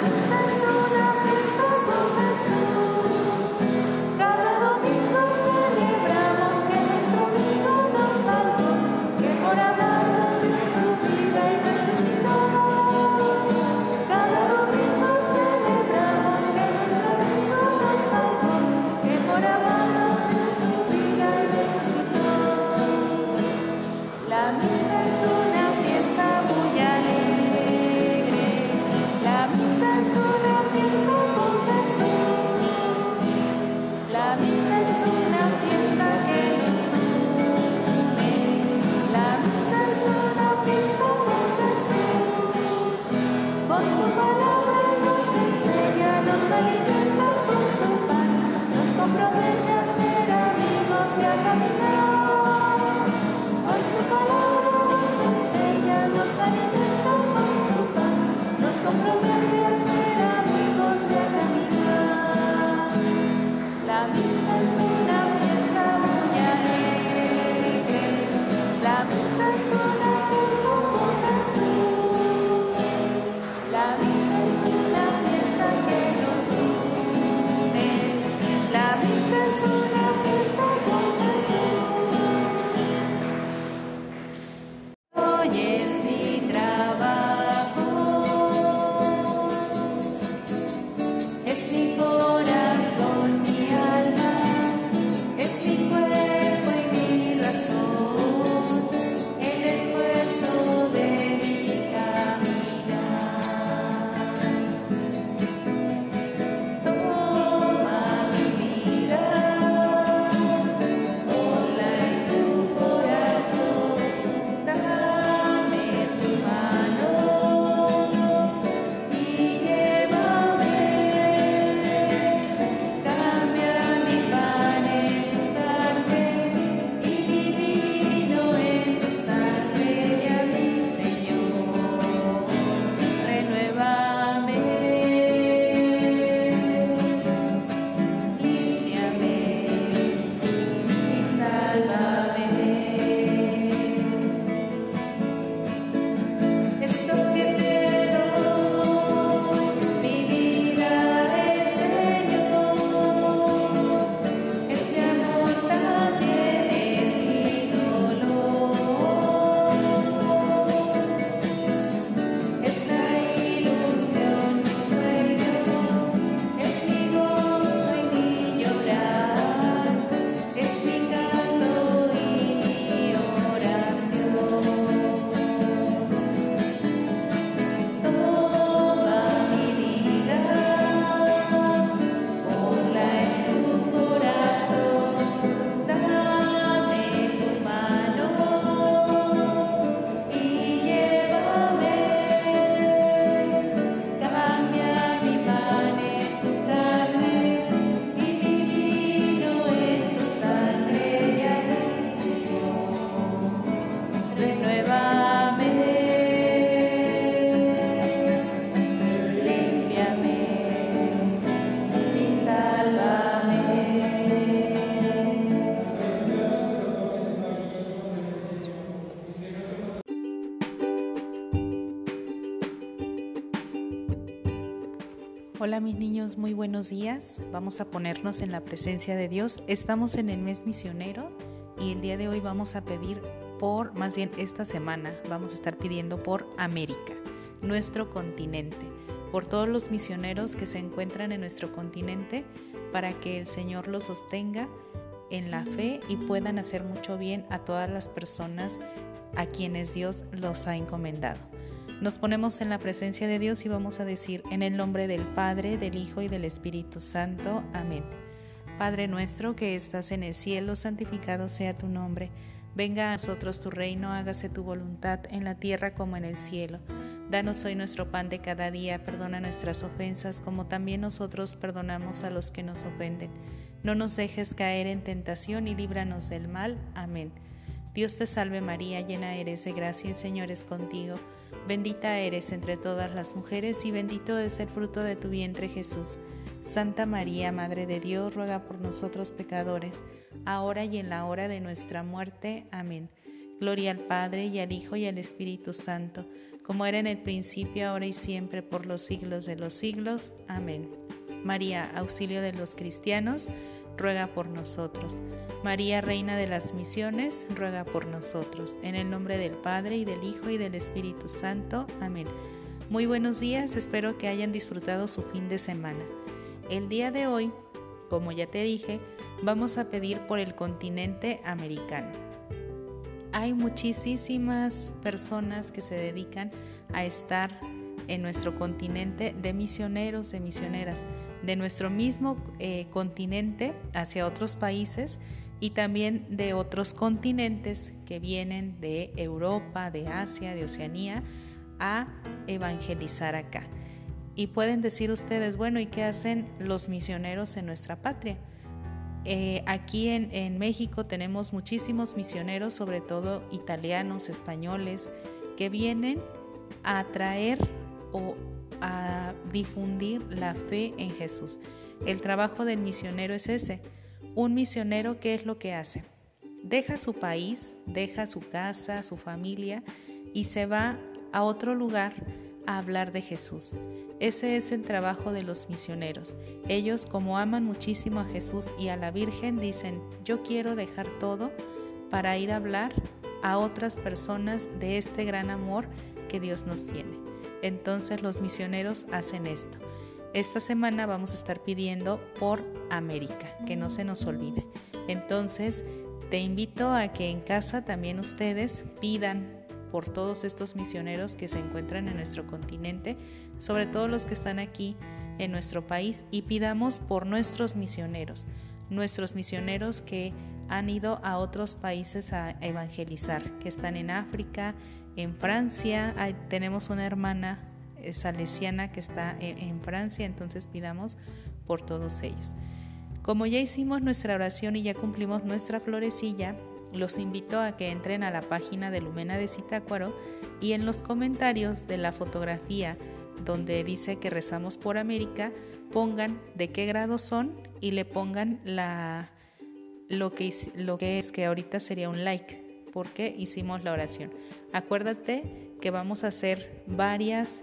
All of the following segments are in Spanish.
Gracias. Hola mis niños, muy buenos días. Vamos a ponernos en la presencia de Dios. Estamos en el mes misionero y el día de hoy vamos a pedir por, más bien esta semana, vamos a estar pidiendo por América, nuestro continente, por todos los misioneros que se encuentran en nuestro continente, para que el Señor los sostenga en la fe y puedan hacer mucho bien a todas las personas a quienes Dios los ha encomendado. Nos ponemos en la presencia de Dios y vamos a decir, en el nombre del Padre, del Hijo y del Espíritu Santo. Amén. Padre nuestro que estás en el cielo, santificado sea tu nombre. Venga a nosotros tu reino, hágase tu voluntad en la tierra como en el cielo. Danos hoy nuestro pan de cada día, perdona nuestras ofensas como también nosotros perdonamos a los que nos ofenden. No nos dejes caer en tentación y líbranos del mal. Amén. Dios te salve María, llena eres de gracia, el Señor es contigo. Bendita eres entre todas las mujeres y bendito es el fruto de tu vientre Jesús. Santa María, Madre de Dios, ruega por nosotros pecadores, ahora y en la hora de nuestra muerte. Amén. Gloria al Padre y al Hijo y al Espíritu Santo como era en el principio, ahora y siempre, por los siglos de los siglos. Amén. María, auxilio de los cristianos, ruega por nosotros. María, Reina de las Misiones, ruega por nosotros. En el nombre del Padre, y del Hijo, y del Espíritu Santo. Amén. Muy buenos días, espero que hayan disfrutado su fin de semana. El día de hoy, como ya te dije, vamos a pedir por el continente americano. Hay muchísimas personas que se dedican a estar en nuestro continente de misioneros, de misioneras, de nuestro mismo eh, continente hacia otros países y también de otros continentes que vienen de Europa, de Asia, de Oceanía, a evangelizar acá. Y pueden decir ustedes, bueno, ¿y qué hacen los misioneros en nuestra patria? Eh, aquí en, en México tenemos muchísimos misioneros, sobre todo italianos, españoles, que vienen a traer o a difundir la fe en Jesús. El trabajo del misionero es ese. Un misionero, ¿qué es lo que hace? Deja su país, deja su casa, su familia y se va a otro lugar a hablar de Jesús. Ese es el trabajo de los misioneros. Ellos, como aman muchísimo a Jesús y a la Virgen, dicen, yo quiero dejar todo para ir a hablar a otras personas de este gran amor que Dios nos tiene. Entonces los misioneros hacen esto. Esta semana vamos a estar pidiendo por América, que no se nos olvide. Entonces, te invito a que en casa también ustedes pidan por todos estos misioneros que se encuentran en nuestro continente, sobre todo los que están aquí en nuestro país, y pidamos por nuestros misioneros, nuestros misioneros que han ido a otros países a evangelizar, que están en África, en Francia, tenemos una hermana eh, salesiana que está en, en Francia, entonces pidamos por todos ellos. Como ya hicimos nuestra oración y ya cumplimos nuestra florecilla, los invito a que entren a la página de Lumena de Zitácuaro y en los comentarios de la fotografía donde dice que rezamos por América, pongan de qué grado son y le pongan la, lo, que, lo que es que ahorita sería un like porque hicimos la oración. Acuérdate que vamos a hacer varias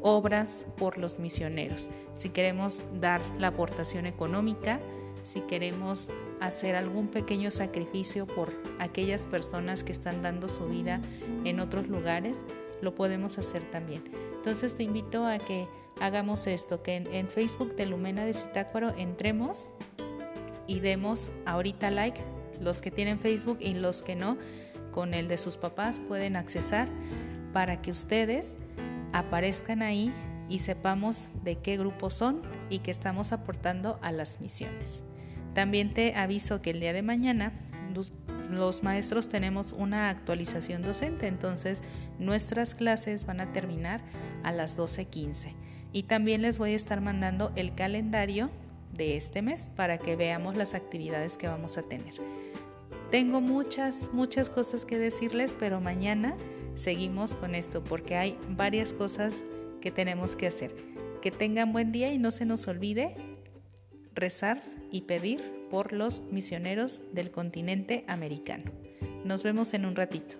obras por los misioneros. Si queremos dar la aportación económica, si queremos hacer algún pequeño sacrificio por aquellas personas que están dando su vida en otros lugares, lo podemos hacer también. Entonces te invito a que hagamos esto, que en, Facebook de Lumena de Citácuaro entremos y demos ahorita like, los que tienen Facebook y los que no, con el de sus papás pueden accesar para que ustedes aparezcan ahí y sepamos de qué grupo son y que estamos aportando a las misiones. También te aviso que el día de mañana los, maestros tenemos una actualización docente, entonces nuestras clases van a terminar a las 12.15. Y también les voy a estar mandando el calendario de este mes para que veamos las actividades que vamos a tener. Tengo muchas, muchas cosas que decirles, pero mañana seguimos con esto porque hay varias cosas que tenemos que hacer. Que tengan buen día y no se nos olvide rezar y pedir por los misioneros del continente americano. Nos vemos en un ratito.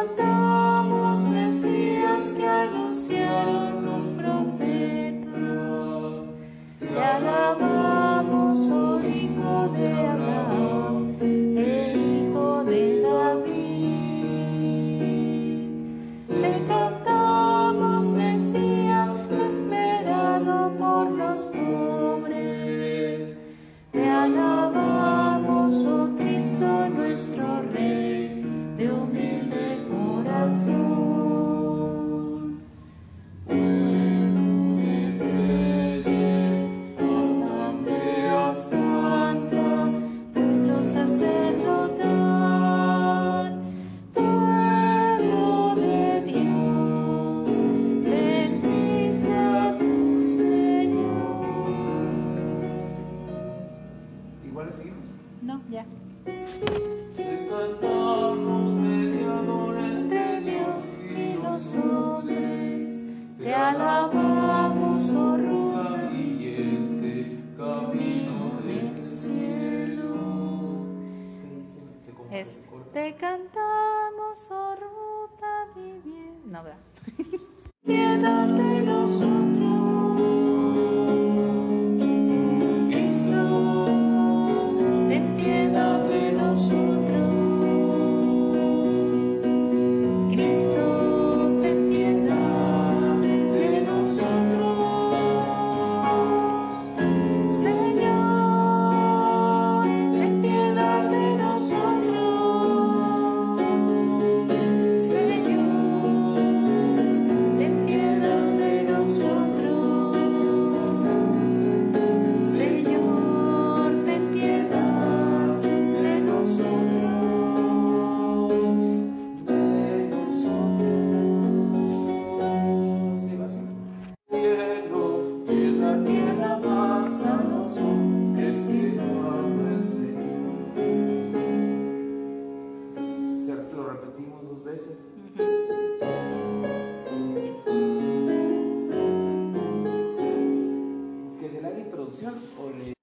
Te Es, te cantamos, oh ruta viviente. No, ¿verdad? solución o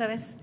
otra vez.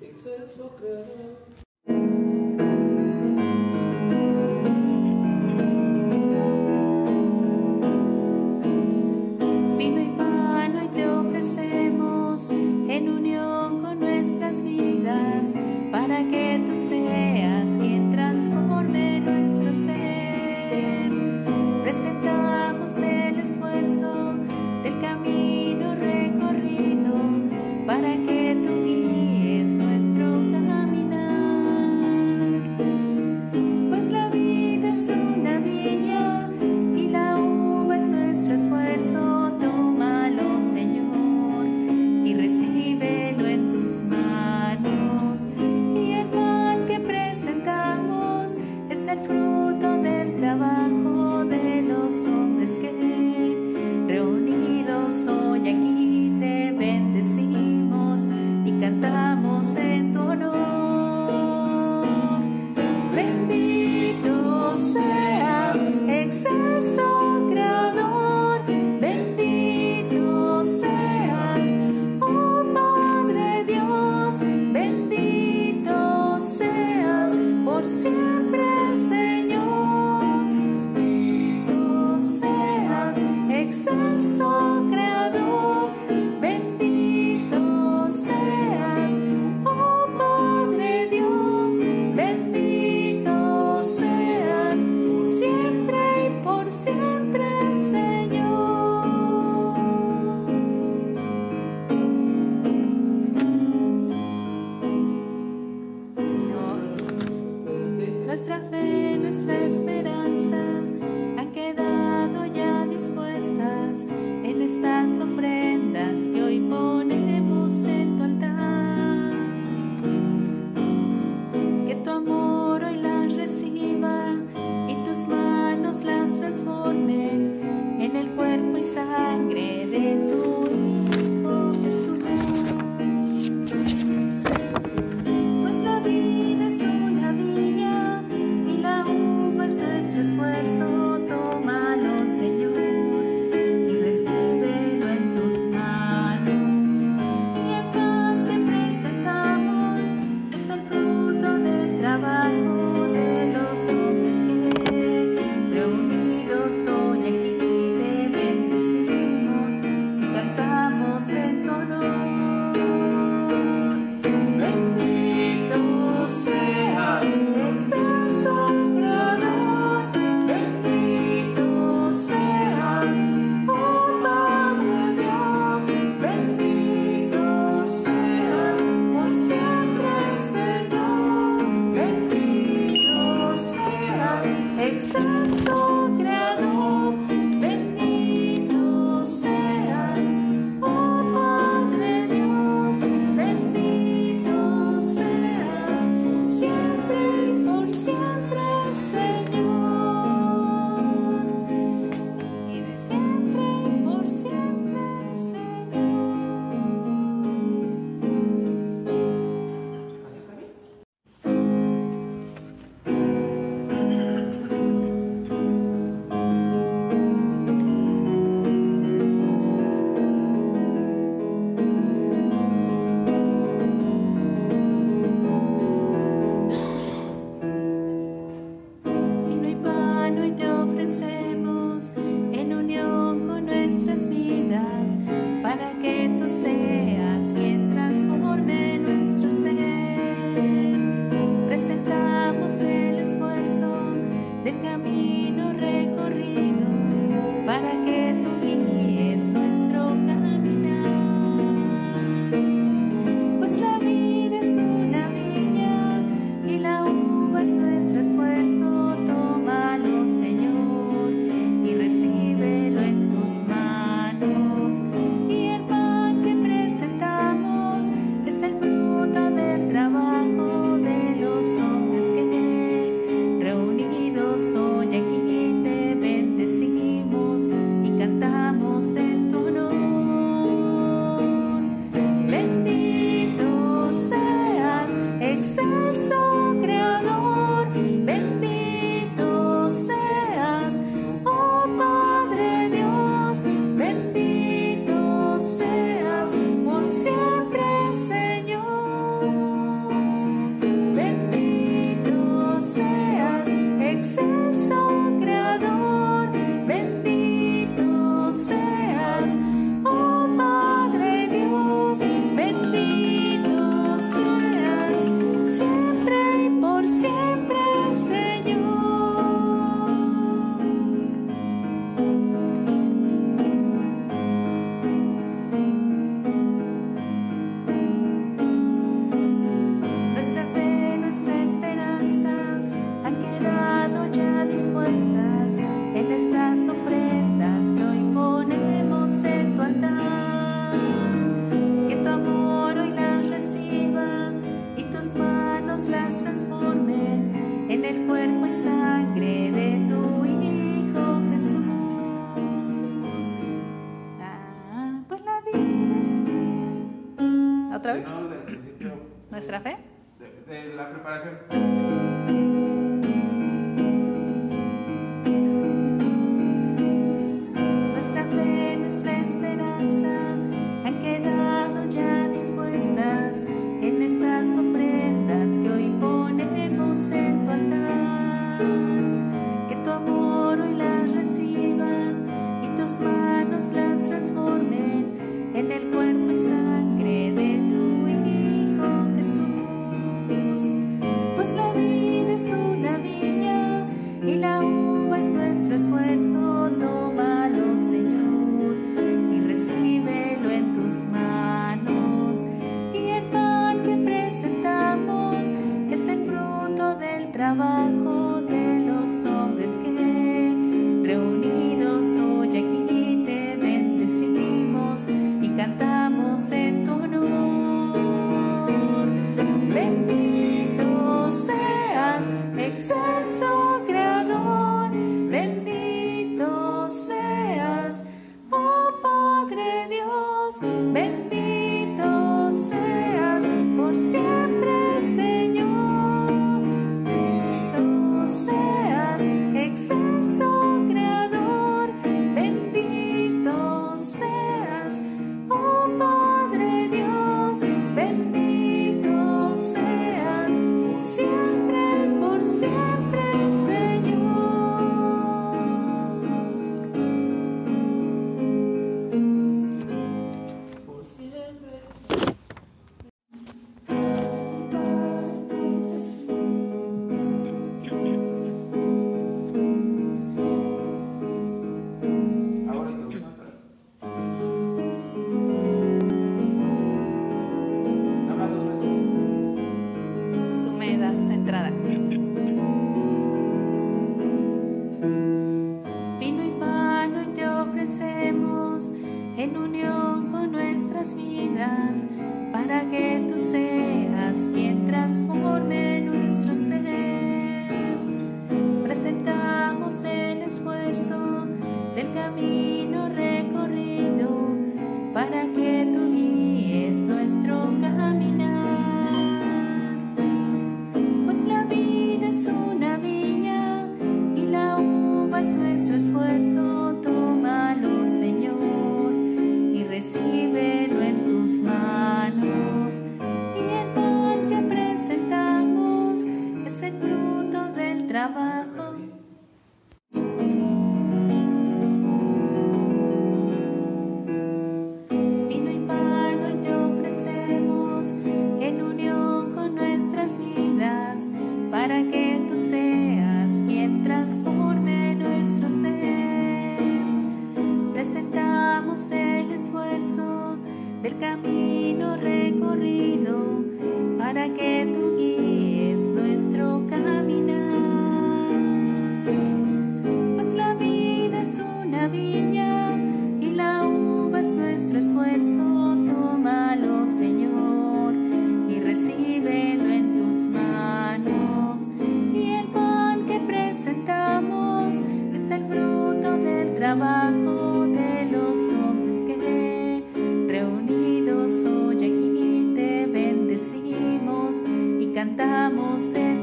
Y cantamos en tu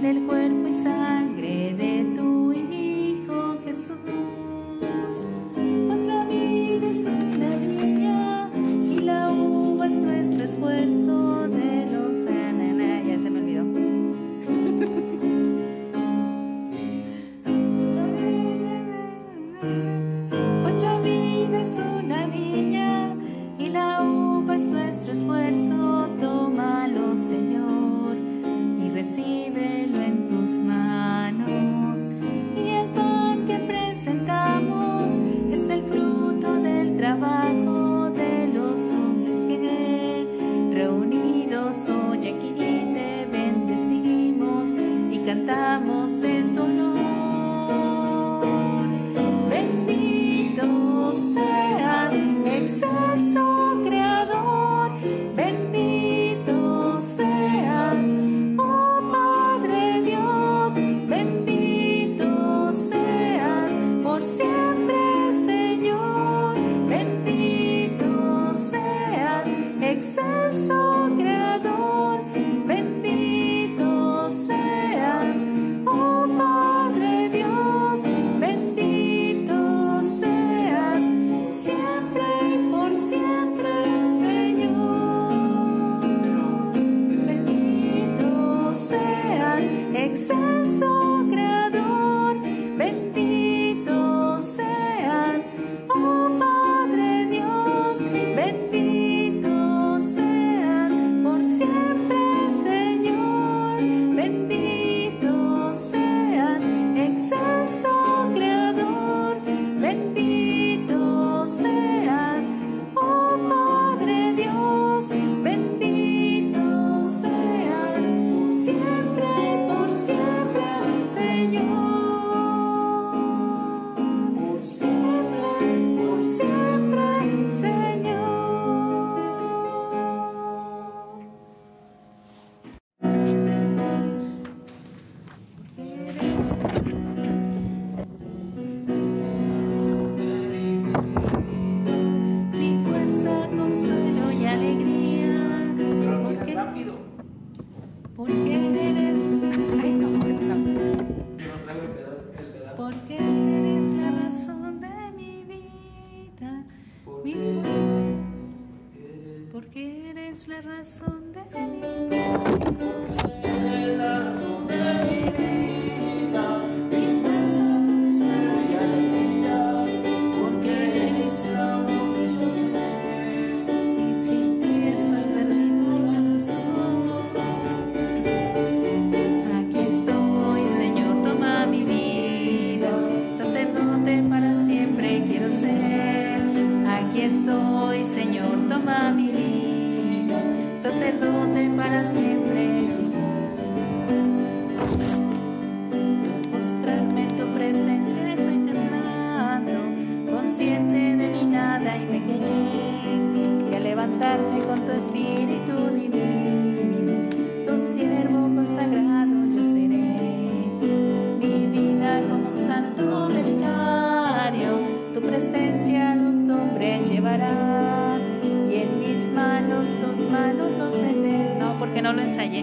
del cuerpo. makes sense Y en mis manos, tus manos los meteré. No, porque no lo ensayé.